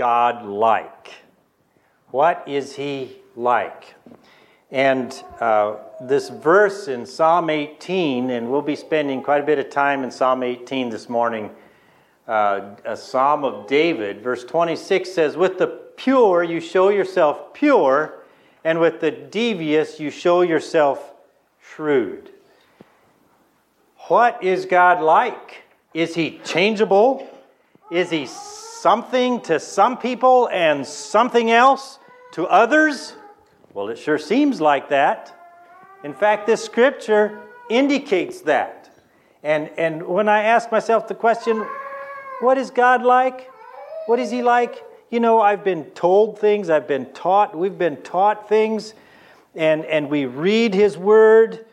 God like? What is He like? And uh, this verse in Psalm 18, and we'll be spending quite a bit of time in Psalm 18 this morning, uh, a Psalm of David. Verse 26 says, With the pure you show yourself pure, and with the devious you show yourself shrewd. What is God like? Is he changeable? Is he something to some people and something else to others? Well, it sure seems like that. In fact, this scripture indicates that. And, and when I ask myself the question, what is God like? What is He like? You know, I've been told things, I've been taught, we've been taught things, and, and we read His Word,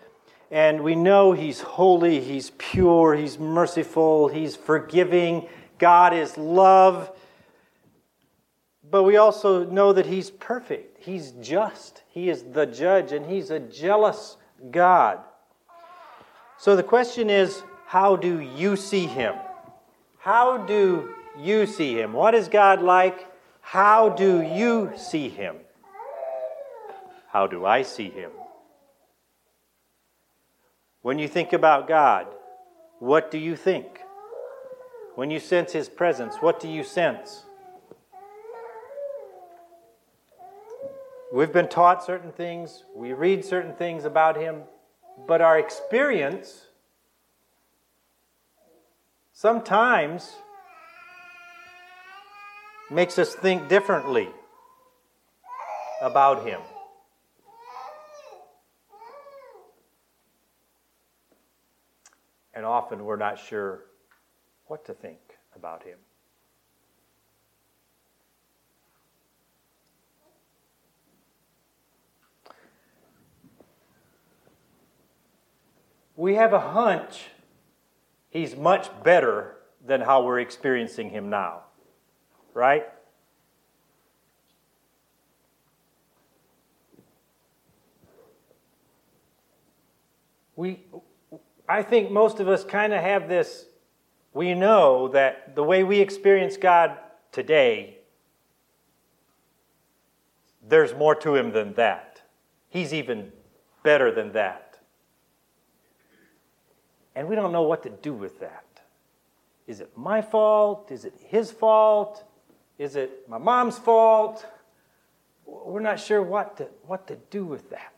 and we know He's holy, He's pure, He's merciful, He's forgiving, God is love. But we also know that He's perfect, He's just, He is the judge, and He's a jealous God. So the question is how do you see Him? How do you see Him? What is God like? How do you see Him? How do I see Him? When you think about God, what do you think? When you sense His presence, what do you sense? We've been taught certain things, we read certain things about Him, but our experience sometimes makes us think differently about Him. And often we're not sure what to think about Him. we have a hunch he's much better than how we're experiencing him now. Right? We, I think most of us kind of have this, we know that the way we experience God today, there's more to him than that. He's even better than that. And we don't know what to do with that. Is it my fault? Is it his fault? Is it my mom's fault? We're not sure what to, what to do with that.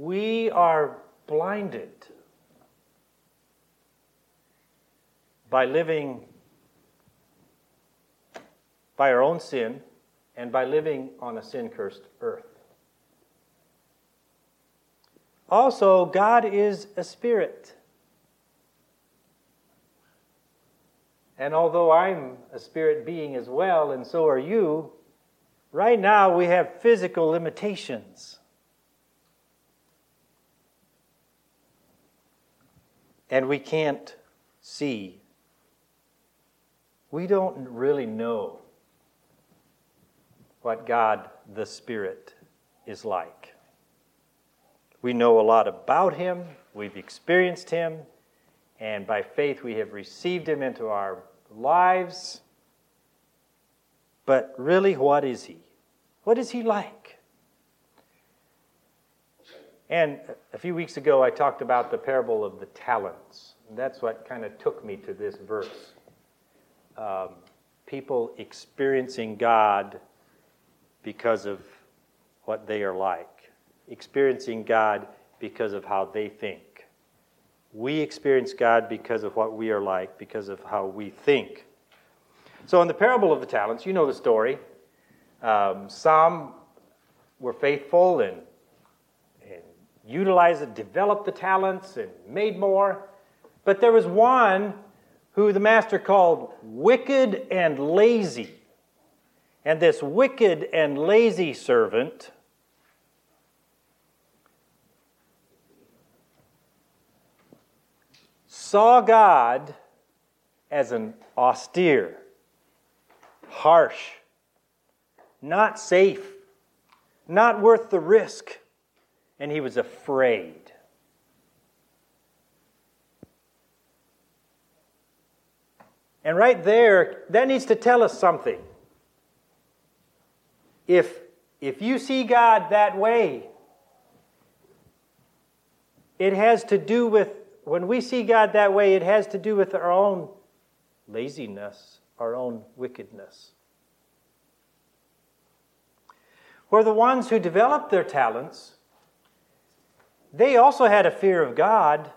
We are blinded by living by our own sin and by living on a sin cursed earth. Also, God is a spirit. And although I'm a spirit being as well, and so are you, right now we have physical limitations. And we can't see. We don't really know what God the Spirit is like. We know a lot about him, we've experienced him, and by faith we have received him into our lives. But really, what is he? What is he like? And a few weeks ago, I talked about the parable of the talents. That's what kind of took me to this verse. Um, people experiencing God because of what they are like experiencing God because of how they think. We experience God because of what we are like, because of how we think. So, in the parable of the talents, you know the story. Um, some were faithful and utilized it, developed the talents, and made more. But there was one who the master called wicked and lazy. And this wicked and lazy servant saw God as an austere, harsh, not safe, not worth the risk, and he was afraid. And right there, that needs to tell us something. If, if you see God that way, it has to do with, when we see God that way, it has to do with our own laziness, our own wickedness. Where the ones who develop their talents, they also had a fear of God,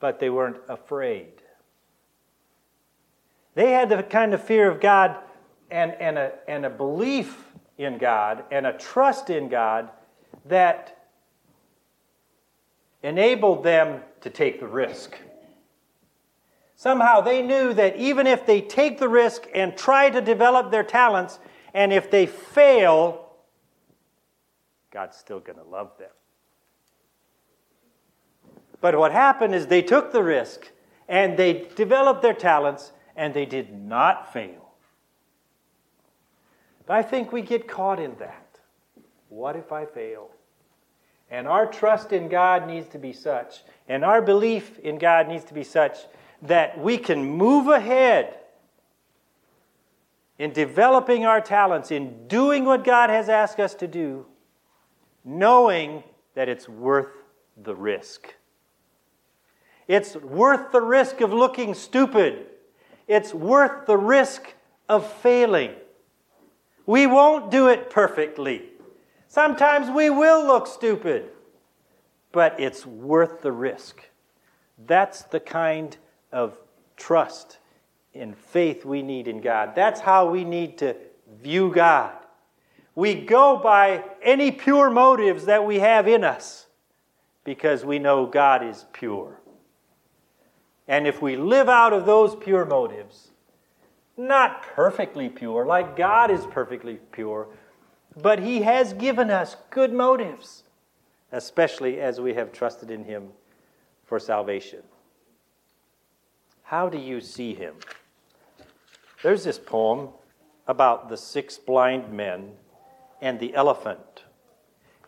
but they weren't afraid. They had the kind of fear of God and, and, a, and a belief in God and a trust in God that enabled them to take the risk. Somehow they knew that even if they take the risk and try to develop their talents, and if they fail, God's still going to love them. But what happened is they took the risk and they developed their talents and they did not fail. But I think we get caught in that. What if I fail? And our trust in God needs to be such, and our belief in God needs to be such that we can move ahead in developing our talents, in doing what God has asked us to do, knowing that it's worth the risk. It's worth the risk of looking stupid. It's worth the risk of failing. We won't do it perfectly. Sometimes we will look stupid, but it's worth the risk. That's the kind of trust and faith we need in God. That's how we need to view God. We go by any pure motives that we have in us because we know God is pure. And if we live out of those pure motives, not perfectly pure, like God is perfectly pure, but He has given us good motives, especially as we have trusted in Him for salvation. How do you see him? There's this poem about the six blind men and the elephant.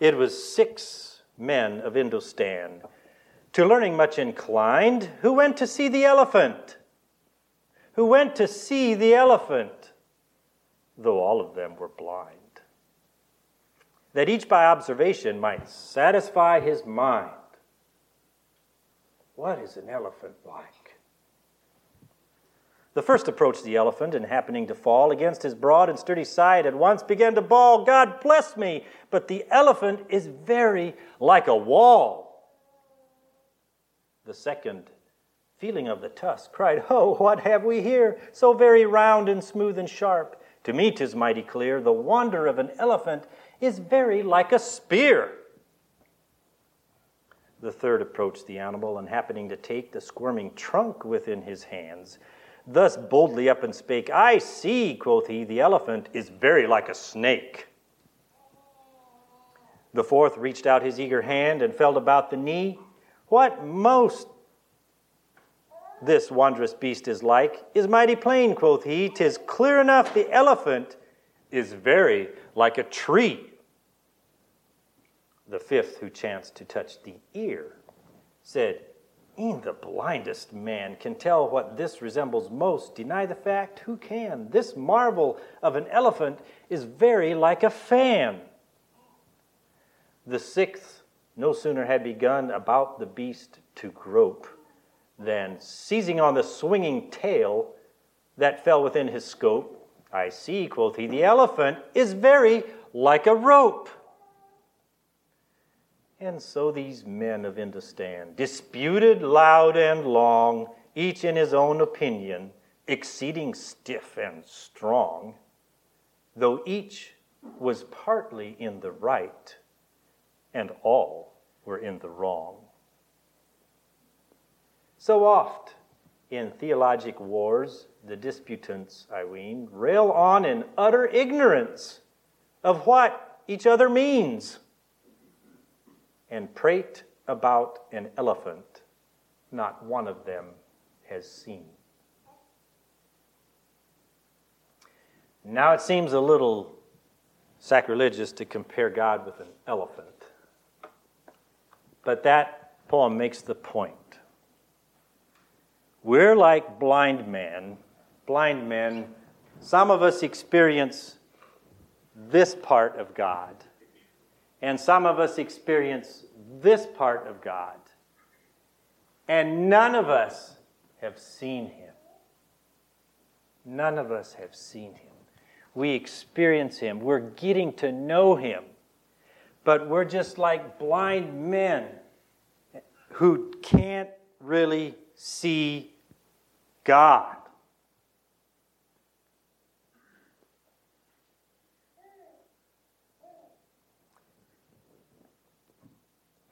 It was six men of Indostan, to learning much inclined, who went to see the elephant. Who went to see the elephant, though all of them were blind. That each by observation might satisfy his mind. What is an elephant like? The first approached the elephant, and happening to fall against his broad and sturdy side, at once began to bawl, God bless me! But the elephant is very like a wall. The second, feeling of the tusk, cried, Oh, what have we here? So very round and smooth and sharp. To me, 'tis mighty clear, the wonder of an elephant is very like a spear. The third approached the animal, and happening to take the squirming trunk within his hands, thus boldly up and spake, I see, quoth he, the elephant is very like a snake. The fourth reached out his eager hand and felt about the knee. What most this wondrous beast is like is mighty plain, quoth he. Tis clear enough the elephant is very like a tree. The fifth, who chanced to touch the ear, said, E'en the blindest man can tell what this resembles most. Deny the fact? Who can? This marvel of an elephant is very like a fan. The sixth no sooner had begun about the beast to grope than, seizing on the swinging tail that fell within his scope, I see, quoth he, the elephant is very like a rope. And so these men of Indostan disputed loud and long, each in his own opinion, exceeding stiff and strong, though each was partly in the right, and all were in the wrong. So oft in theologic wars, the disputants, I ween, rail on in utter ignorance of what each other means and prate about an elephant not one of them has seen. Now it seems a little sacrilegious to compare God with an elephant. But that poem makes the point. We're like blind men. Blind men. Some of us experience this part of God, and some of us experience this part of God, and none of us have seen Him. None of us have seen Him. We experience Him, we're getting to know Him, but we're just like blind men who can't really see God.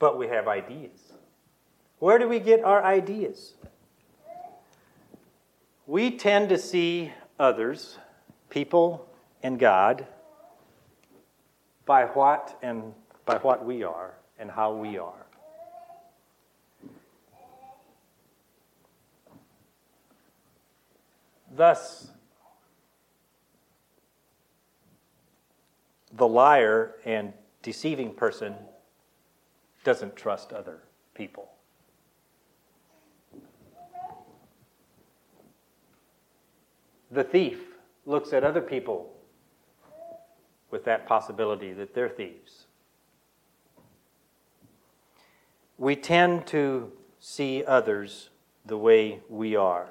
But we have ideas. Where do we get our ideas? We tend to see others, people, and God by what and by what we are and how we are. Thus, the liar and deceiving person doesn't trust other people. The thief looks at other people with that possibility that they're thieves. We tend to see others the way we are.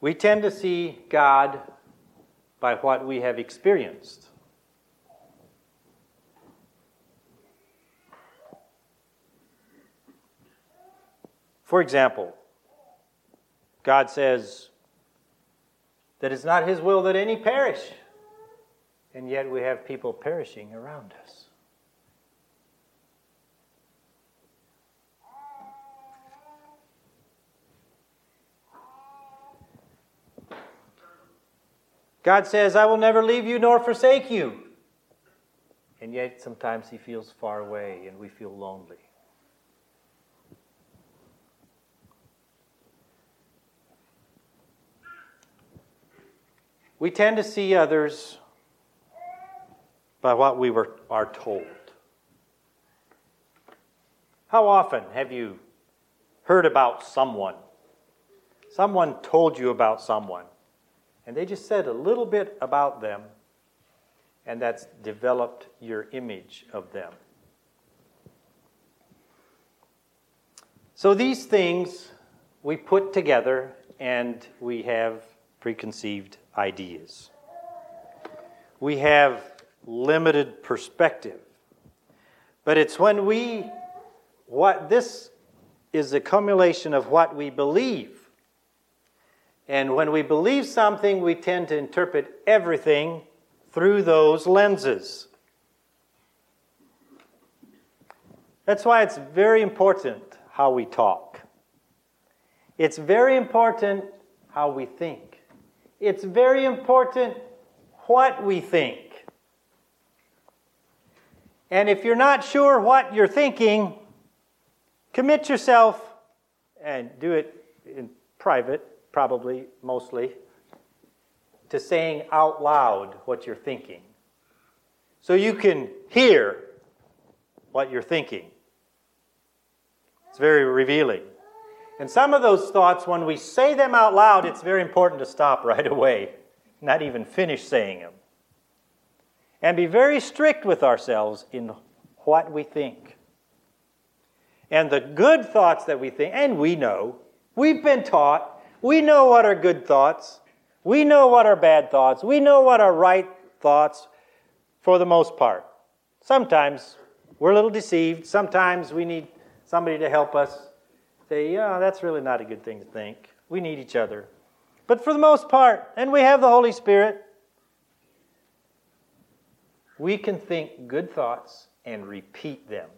We tend to see God by what we have experienced. For example, God says that it's not His will that any perish, and yet we have people perishing around us. God says, I will never leave you nor forsake you. And yet sometimes He feels far away and we feel lonely. We tend to see others by what we were, are told. How often have you heard about someone? Someone told you about someone and they just said a little bit about them, and that's developed your image of them. So these things we put together and we have preconceived ideas. We have limited perspective. But it's when we, what this is a accumulation of what we believe and when we believe something, we tend to interpret everything through those lenses. That's why it's very important how we talk. It's very important how we think. It's very important what we think. And if you're not sure what you're thinking, commit yourself and do it in private probably mostly, to saying out loud what you're thinking. So you can hear what you're thinking. It's very revealing. And some of those thoughts, when we say them out loud, it's very important to stop right away, not even finish saying them. And be very strict with ourselves in what we think. And the good thoughts that we think, and we know, we've been taught we know what are good thoughts. We know what are bad thoughts. We know what are right thoughts for the most part. Sometimes we're a little deceived. Sometimes we need somebody to help us say, yeah, that's really not a good thing to think. We need each other. But for the most part, and we have the Holy Spirit, we can think good thoughts and repeat them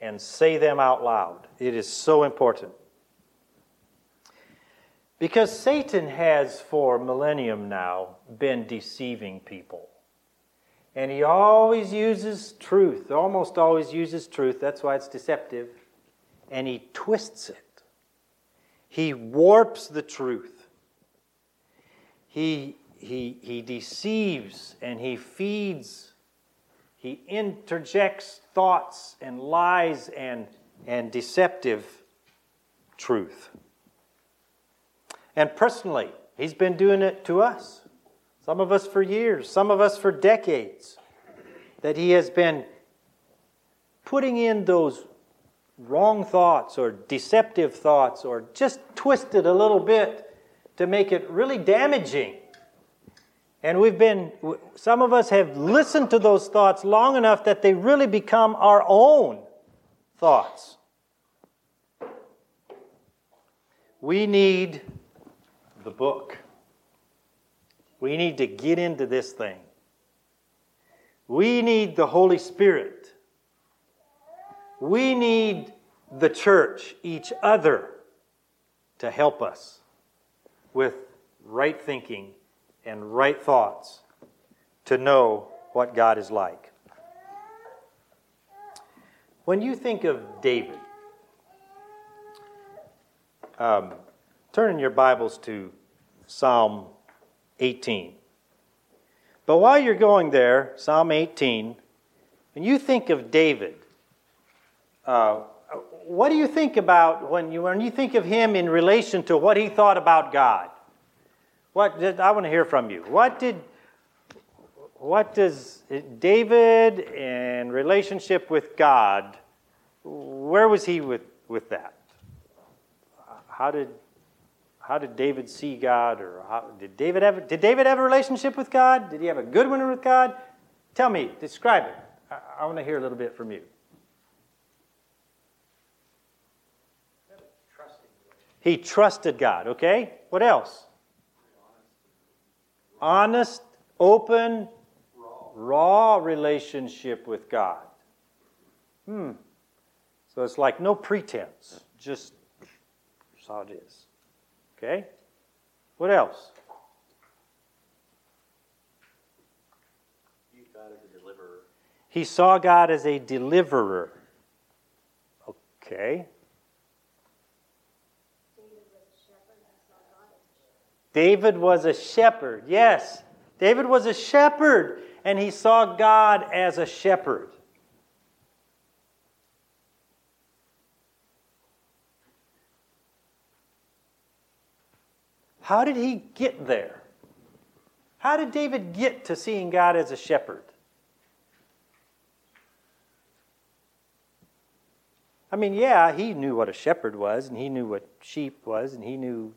and say them out loud. It is so important. Because Satan has for millennium now been deceiving people. And he always uses truth, almost always uses truth. That's why it's deceptive. And he twists it, he warps the truth. He, he, he deceives and he feeds, he interjects thoughts and lies and, and deceptive truth. And personally, He's been doing it to us. Some of us for years, some of us for decades. That He has been putting in those wrong thoughts or deceptive thoughts or just twisted a little bit to make it really damaging. And we've been, some of us have listened to those thoughts long enough that they really become our own thoughts. We need the book. We need to get into this thing. We need the Holy Spirit. We need the church, each other, to help us with right thinking and right thoughts to know what God is like. When you think of David, um, turn in your Bibles to Psalm 18. But while you're going there, Psalm 18, when you think of David, uh, what do you think about when you, when you think of him in relation to what he thought about God? What did, I want to hear from you. What did what does David in relationship with God? Where was he with, with that? How did how did David see God, or how, did David have did David have a relationship with God? Did he have a good one with God? Tell me, describe it. I, I want to hear a little bit from you. He trusted God. Okay. What else? Honest, open, raw relationship with God. Hmm. So it's like no pretense, just how it is. Okay? What else? He saw God as a deliverer. Okay. David was a shepherd. Yes. David was a shepherd, and he saw God as a shepherd. How did he get there? How did David get to seeing God as a shepherd? I mean, yeah, he knew what a shepherd was, and he knew what sheep was, and he knew.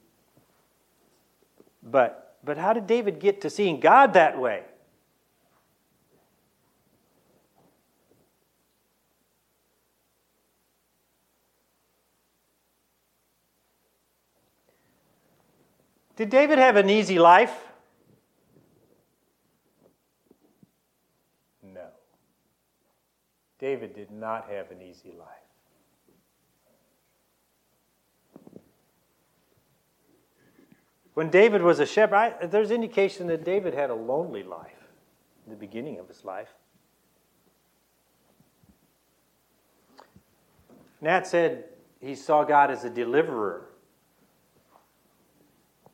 But, but how did David get to seeing God that way? Did David have an easy life? No. David did not have an easy life. When David was a shepherd, I, there's indication that David had a lonely life in the beginning of his life. Nat said he saw God as a deliverer.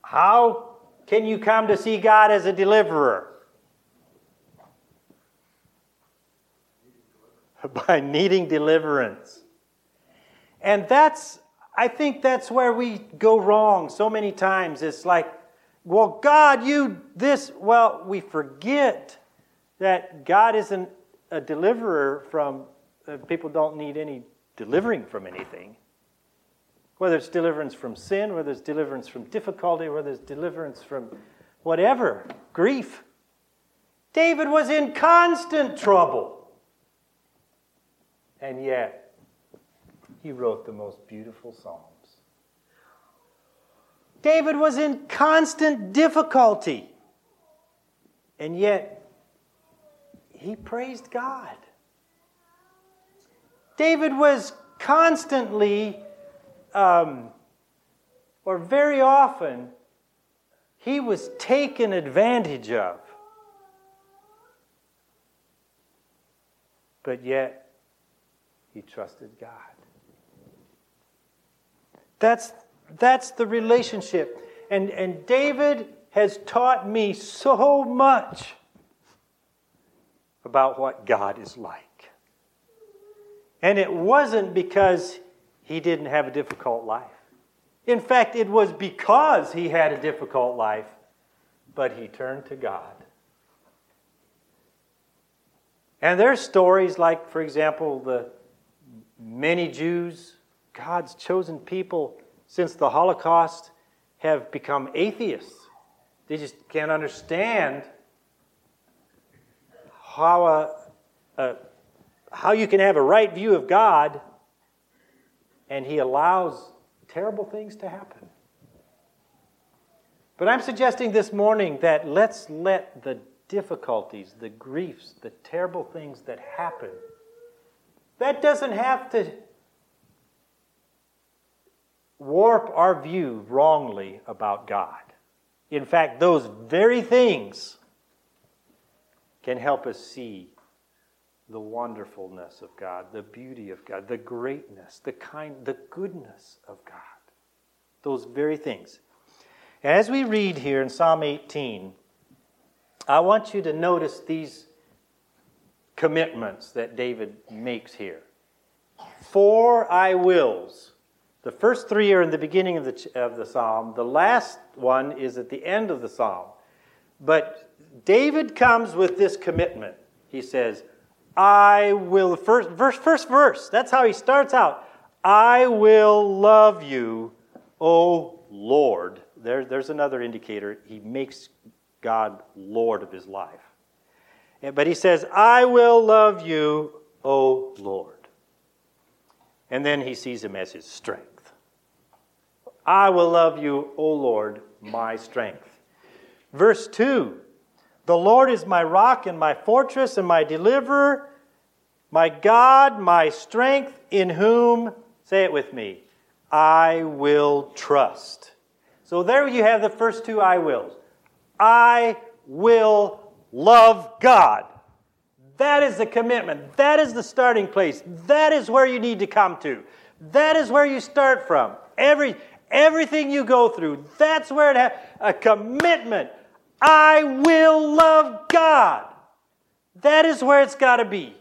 How can you come to see God as a deliverer? By needing deliverance. And that's, I think that's where we go wrong so many times. It's like, well, God, you this. Well, we forget that God isn't a deliverer from, uh, people don't need any delivering from anything. Whether it's deliverance from sin, whether it's deliverance from difficulty, whether it's deliverance from whatever, grief. David was in constant trouble. And yet, he wrote the most beautiful Psalms. David was in constant difficulty. And yet, he praised God. David was constantly um, or very often, he was taken advantage of. But yet, he trusted God. That's, that's the relationship. And, and David has taught me so much about what God is like. And it wasn't because he didn't have a difficult life. In fact, it was because he had a difficult life, but he turned to God. And there's stories like, for example, the many Jews, God's chosen people since the Holocaust, have become atheists. They just can't understand how, a, a, how you can have a right view of God and He allows terrible things to happen. But I'm suggesting this morning that let's let the difficulties, the griefs, the terrible things that happen, that doesn't have to warp our view wrongly about God. In fact, those very things can help us see the wonderfulness of God, the beauty of God, the greatness, the kind, the goodness of God. Those very things. As we read here in Psalm 18, I want you to notice these commitments that David makes here. Four I wills. The first three are in the beginning of the, of the psalm, the last one is at the end of the psalm. But David comes with this commitment. He says, I will, first verse, first verse, that's how he starts out. I will love you, O Lord. There, there's another indicator. He makes God Lord of his life. But he says, I will love you, O Lord. And then he sees him as his strength. I will love you, O Lord, my strength. Verse 2 The Lord is my rock and my fortress and my deliverer, my God, my strength, in whom, say it with me, I will trust. So there you have the first two I wills. I will love God. That is the commitment. That is the starting place. That is where you need to come to. That is where you start from. Every, everything you go through, that's where it has a commitment. I will love God. That is where it's got to be.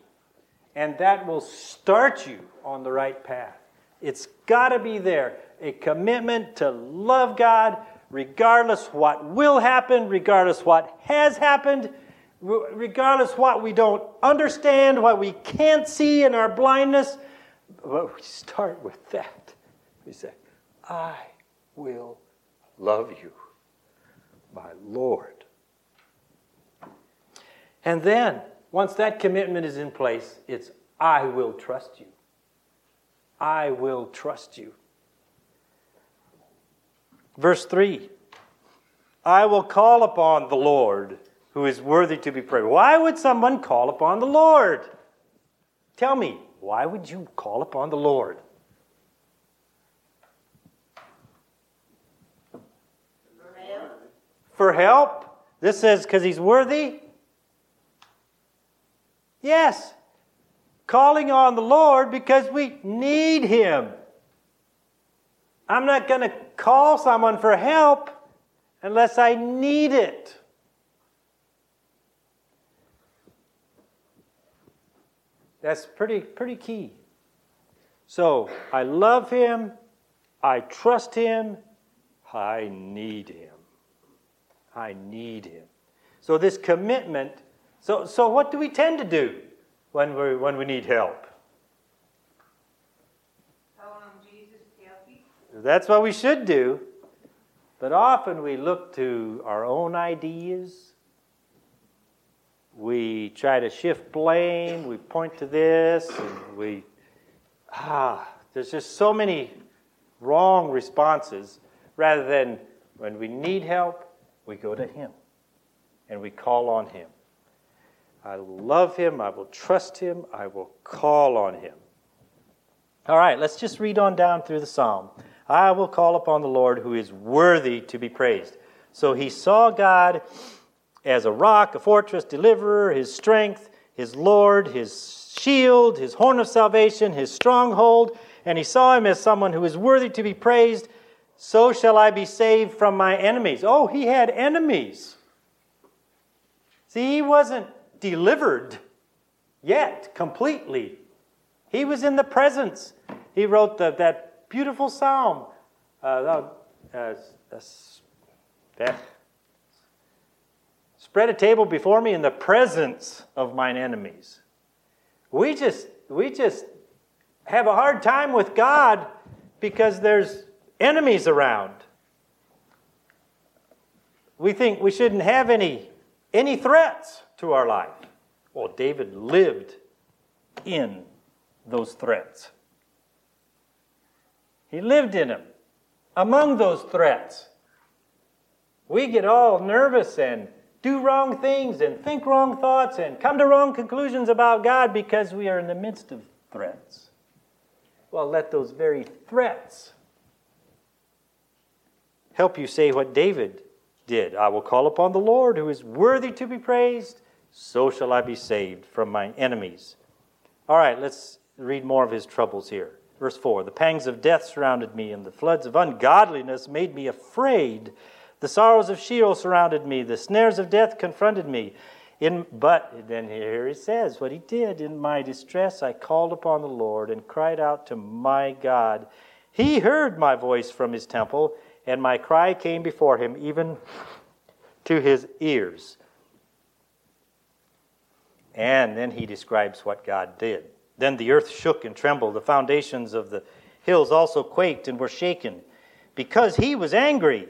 And that will start you on the right path. It's got to be there. A commitment to love God regardless what will happen, regardless what has happened, regardless what we don't understand, what we can't see in our blindness. But we start with that. We say, I will love you, my Lord. And then, once that commitment is in place, it's I will trust you. I will trust you. Verse 3 I will call upon the Lord who is worthy to be praised. Why would someone call upon the Lord? Tell me, why would you call upon the Lord? For help. For help? This says because he's worthy? Yes. Calling on the Lord because we need him. I'm not going to call someone for help unless I need it. That's pretty, pretty key. So I love him, I trust him, I need him. I need him. So this commitment, so, so what do we tend to do when, we when we need help? That's what we should do. But often we look to our own ideas. We try to shift blame. We point to this. And we, ah, there's just so many wrong responses rather than when we need help, we go to Him and we call on Him. I love Him. I will trust Him. I will call on Him. All right, let's just read on down through the psalm. I will call upon the Lord who is worthy to be praised. So he saw God as a rock, a fortress, deliverer, his strength, his Lord, his shield, his horn of salvation, his stronghold, and he saw him as someone who is worthy to be praised. So shall I be saved from my enemies. Oh, he had enemies. See, he wasn't delivered yet completely. He was in the presence. He wrote the, that beautiful psalm. uh, uh, uh, spread a table before me in the presence of mine enemies. We just, we just have a hard time with God because there's enemies around. We think we shouldn't have any, any threats to our life. Well, David lived in those threats. He lived in them, among those threats. We get all nervous and do wrong things and think wrong thoughts and come to wrong conclusions about God because we are in the midst of threats. Well, let those very threats help you say what David did. I will call upon the Lord who is worthy to be praised, so shall I be saved from my enemies. All right, let's read more of his troubles here. Verse 4 The pangs of death surrounded me, and the floods of ungodliness made me afraid. The sorrows of Sheol surrounded me, the snares of death confronted me. In, but then here he says what he did. In my distress, I called upon the Lord and cried out to my God. He heard my voice from his temple, and my cry came before him, even to his ears. And then he describes what God did. Then the earth shook and trembled. The foundations of the hills also quaked and were shaken because he was angry.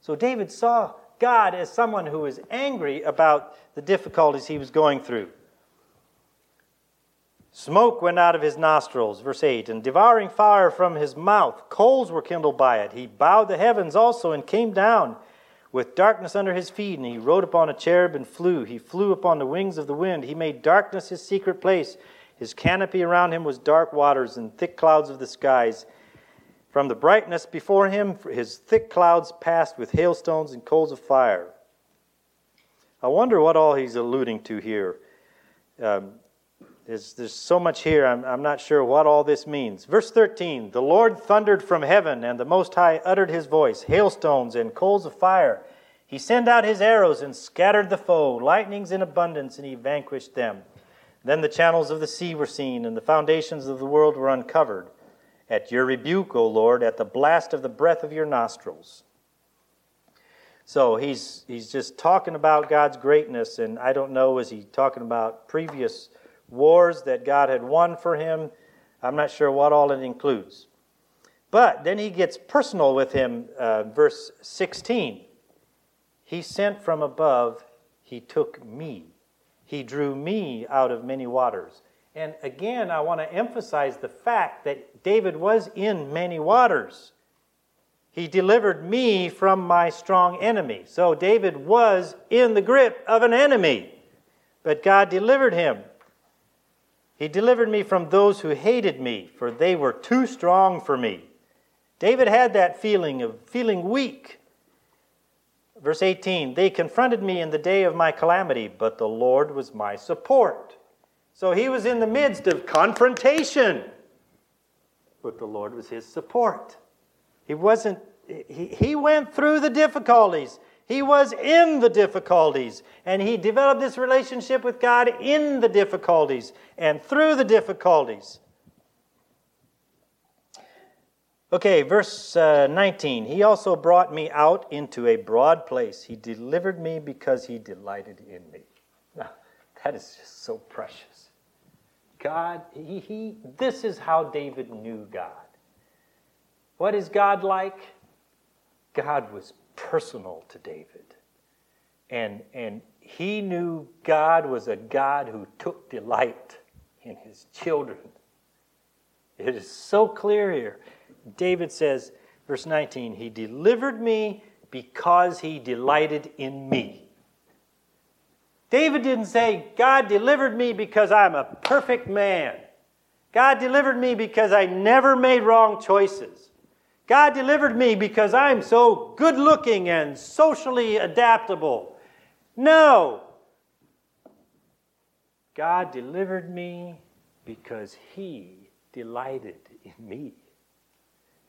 So David saw God as someone who was angry about the difficulties he was going through. Smoke went out of his nostrils, verse 8, and devouring fire from his mouth. Coals were kindled by it. He bowed the heavens also and came down with darkness under his feet, and he rode upon a cherub and flew. He flew upon the wings of the wind. He made darkness his secret place. His canopy around him was dark waters and thick clouds of the skies. From the brightness before him, his thick clouds passed with hailstones and coals of fire. I wonder what all he's alluding to here. Um, there's, there's so much here, I'm, I'm not sure what all this means. Verse 13 The Lord thundered from heaven, and the Most High uttered his voice, hailstones and coals of fire. He sent out his arrows and scattered the foe, lightnings in abundance, and he vanquished them. Then the channels of the sea were seen, and the foundations of the world were uncovered. At your rebuke, O Lord, at the blast of the breath of your nostrils. So he's, he's just talking about God's greatness, and I don't know, is he talking about previous wars that God had won for him? I'm not sure what all it includes. But then he gets personal with him, uh, verse 16. He sent from above, he took me. He drew me out of many waters. And again, I want to emphasize the fact that David was in many waters. He delivered me from my strong enemy. So David was in the grip of an enemy, but God delivered him. He delivered me from those who hated me, for they were too strong for me. David had that feeling of feeling weak Verse 18 They confronted me in the day of my calamity, but the Lord was my support. So he was in the midst of confrontation, but the Lord was his support. He wasn't, he, he went through the difficulties. He was in the difficulties, and he developed this relationship with God in the difficulties and through the difficulties. Okay, verse uh, 19. He also brought me out into a broad place. He delivered me because he delighted in me. Now, that is just so precious. God, he, he, this is how David knew God. What is God like? God was personal to David. And, and he knew God was a God who took delight in his children. It is so clear here. David says, verse 19, He delivered me because He delighted in me. David didn't say, God delivered me because I'm a perfect man. God delivered me because I never made wrong choices. God delivered me because I'm so good looking and socially adaptable. No. God delivered me because He delighted in me.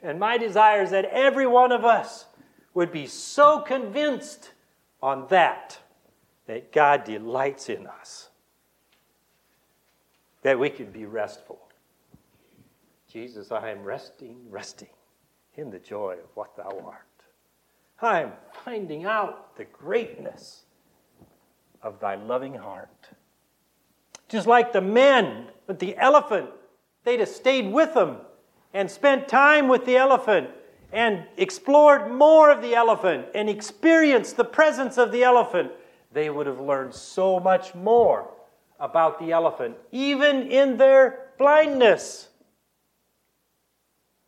And my desire is that every one of us would be so convinced on that, that God delights in us, that we can be restful. Jesus, I am resting, resting in the joy of what thou art. I'm finding out the greatness of thy loving heart. Just like the men with the elephant, they'd have stayed with them and spent time with the elephant and explored more of the elephant and experienced the presence of the elephant, they would have learned so much more about the elephant, even in their blindness.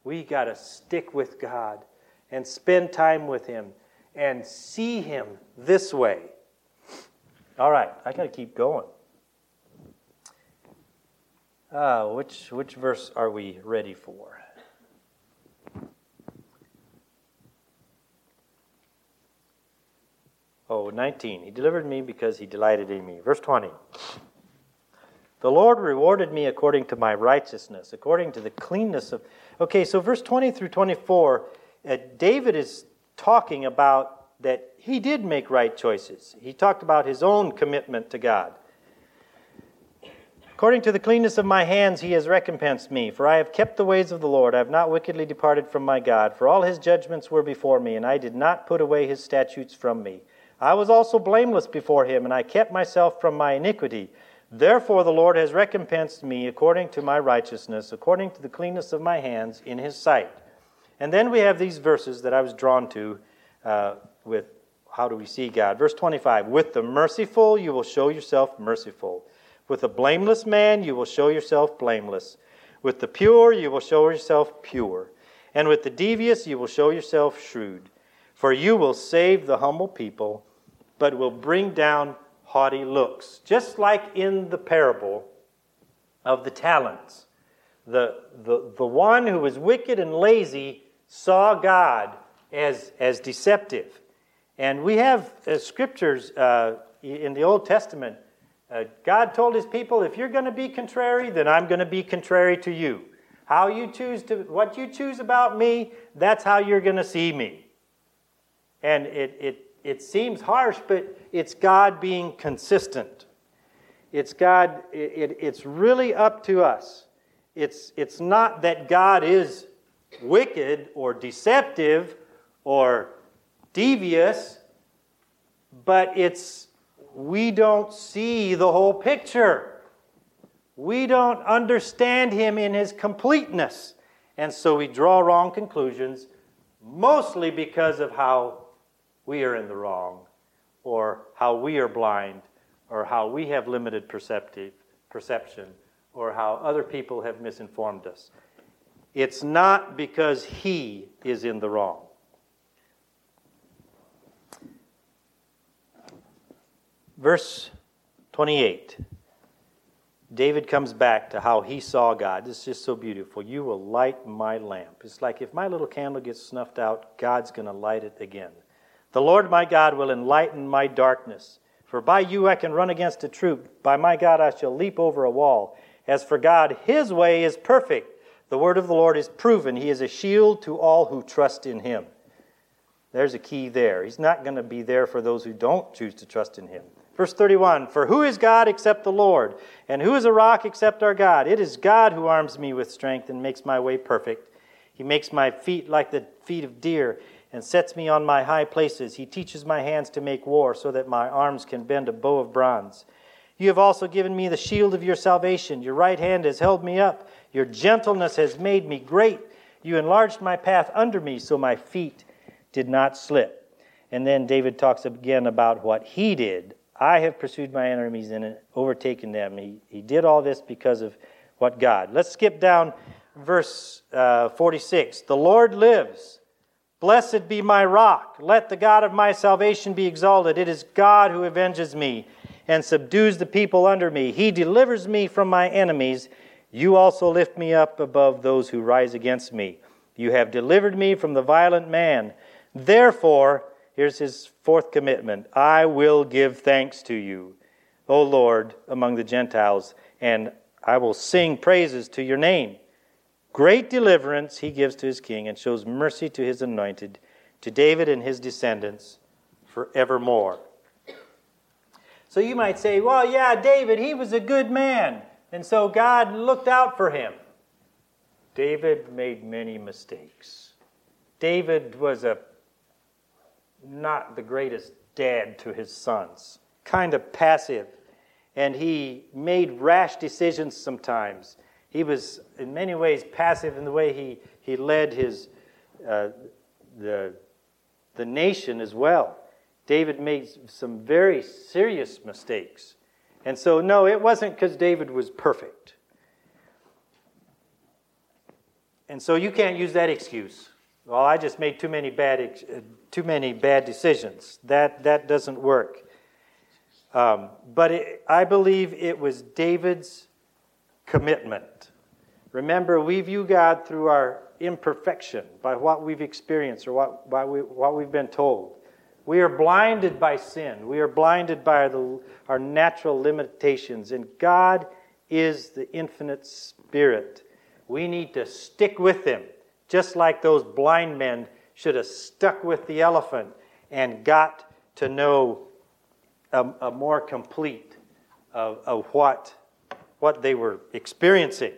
We got to stick with God and spend time with Him and see Him this way. All right, I got to keep going. Uh, which, which verse are we ready for? Oh, 19. He delivered me because he delighted in me. Verse 20. The Lord rewarded me according to my righteousness, according to the cleanness of. Okay, so verse 20 through 24, uh, David is talking about that he did make right choices. He talked about his own commitment to God. According to the cleanness of my hands, he has recompensed me. For I have kept the ways of the Lord. I have not wickedly departed from my God. For all his judgments were before me, and I did not put away his statutes from me. I was also blameless before him, and I kept myself from my iniquity. Therefore, the Lord has recompensed me according to my righteousness, according to the cleanness of my hands in his sight. And then we have these verses that I was drawn to uh, with how do we see God? Verse 25 With the merciful, you will show yourself merciful. With the blameless man, you will show yourself blameless. With the pure, you will show yourself pure. And with the devious, you will show yourself shrewd. For you will save the humble people, but will bring down haughty looks. Just like in the parable of the talents. The, the, the one who was wicked and lazy saw God as, as deceptive. And we have uh, scriptures uh, in the Old Testament. Uh, God told his people, if you're going to be contrary, then I'm going to be contrary to you. How you choose to, what you choose about me, that's how you're going to see me. And it, it, it seems harsh, but it's God being consistent. It's God, it, it, it's really up to us. It's, it's not that God is wicked or deceptive or devious, but it's we don't see the whole picture. We don't understand him in his completeness. And so we draw wrong conclusions, mostly because of how we are in the wrong, or how we are blind, or how we have limited perceptive, perception, or how other people have misinformed us. It's not because he is in the wrong. Verse 28. David comes back to how he saw God. This is just so beautiful. You will light my lamp. It's like if my little candle gets snuffed out, God's going to light it again. The Lord my God will enlighten my darkness. For by you I can run against a troop. By my God I shall leap over a wall. As for God, his way is perfect. The word of the Lord is proven. He is a shield to all who trust in him. There's a key there. He's not going to be there for those who don't choose to trust in him. Verse 31 For who is God except the Lord? And who is a rock except our God? It is God who arms me with strength and makes my way perfect. He makes my feet like the feet of deer and sets me on my high places. He teaches my hands to make war so that my arms can bend a bow of bronze. You have also given me the shield of your salvation. Your right hand has held me up. Your gentleness has made me great. You enlarged my path under me so my feet did not slip. And then David talks again about what he did. I have pursued my enemies and overtaken them. He, he did all this because of what God. Let's skip down verse uh, 46. The Lord lives. Blessed be my rock. Let the God of my salvation be exalted. It is God who avenges me and subdues the people under me. He delivers me from my enemies. You also lift me up above those who rise against me. You have delivered me from the violent man. Therefore, here's his fourth commitment I will give thanks to you, O Lord, among the Gentiles, and I will sing praises to your name. Great deliverance he gives to his king and shows mercy to his anointed, to David and his descendants forevermore. So you might say, well, yeah, David, he was a good man, and so God looked out for him. David made many mistakes. David was a not the greatest dad to his sons, kind of passive, and he made rash decisions sometimes. He was, in many ways, passive in the way he, he led his, uh, the, the nation as well. David made some very serious mistakes. And so, no, it wasn't because David was perfect. And so you can't use that excuse. Well, I just made too many bad, uh, too many bad decisions. That, that doesn't work. Um, but it, I believe it was David's commitment. Remember, we view God through our imperfection, by what we've experienced or what, by we, what we've been told. We are blinded by sin. We are blinded by the, our natural limitations. And God is the infinite spirit. We need to stick with Him, just like those blind men should have stuck with the elephant and got to know a, a more complete of, of what, what they were experiencing.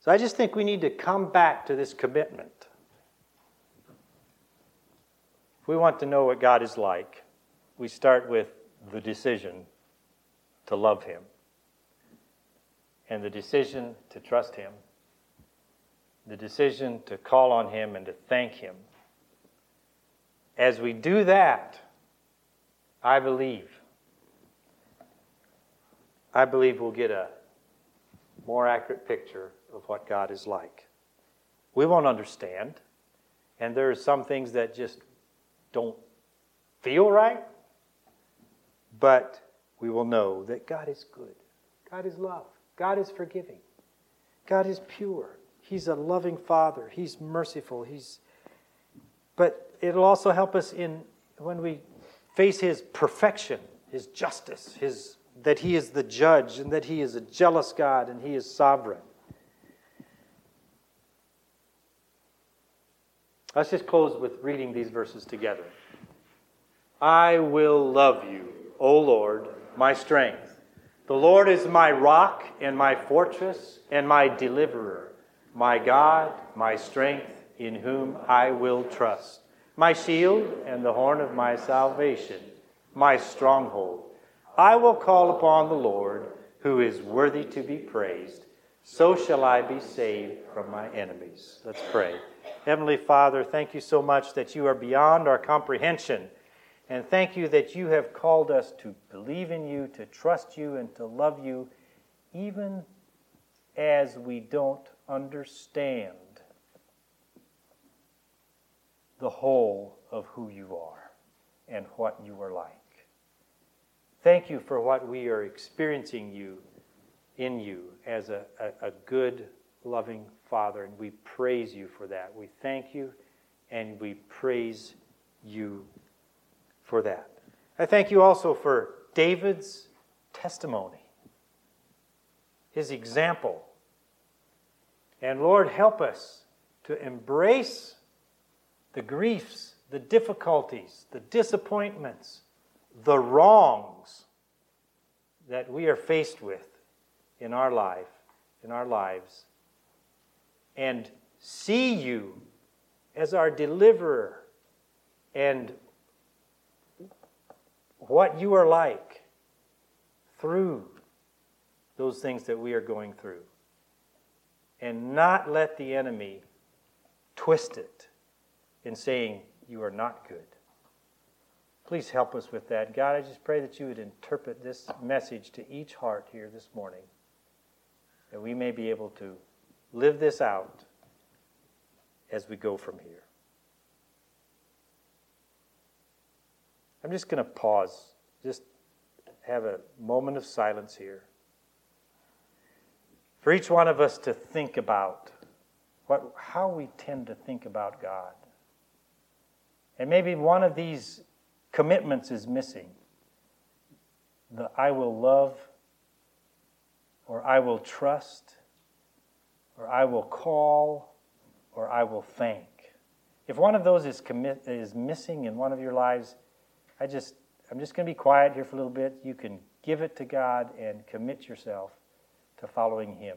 So I just think we need to come back to this commitment. If we want to know what God is like, we start with the decision to love Him and the decision to trust Him, the decision to call on Him and to thank Him. As we do that, I believe, I believe we'll get a more accurate picture of what God is like. We won't understand, and there are some things that just don't feel right, but we will know that God is good. God is love. God is forgiving. God is pure. He's a loving Father. He's merciful. He's but it'll also help us in when we face his perfection, his justice, his that he is the judge and that he is a jealous God and he is sovereign. Let's just close with reading these verses together. I will love you, O Lord, my strength. The Lord is my rock and my fortress and my deliverer, my God, my strength, in whom I will trust, my shield and the horn of my salvation, my stronghold. I will call upon the Lord, who is worthy to be praised. So shall I be saved from my enemies. Let's pray. Heavenly Father, thank you so much that you are beyond our comprehension. And thank you that you have called us to believe in you, to trust you, and to love you, even as we don't understand the whole of who you are and what you are like. Thank you for what we are experiencing you in you as a, a, a good, loving Father, and we praise you for that. We thank you and we praise you for that. I thank you also for David's testimony, his example. And Lord, help us to embrace the griefs, the difficulties, the disappointments, the wrongs that we are faced with in our life, in our lives, and see you as our deliverer and what you are like through those things that we are going through. And not let the enemy twist it in saying you are not good. Please help us with that. God, I just pray that you would interpret this message to each heart here this morning, that we may be able to live this out as we go from here. I'm just going to pause, just have a moment of silence here. For each one of us to think about what, how we tend to think about God. And maybe one of these commitments is missing. The I will love, or I will trust, or I will call, or I will thank. If one of those is, commit, is missing in one of your lives, I just, I'm just going to be quiet here for a little bit. You can give it to God and commit yourself to following Him.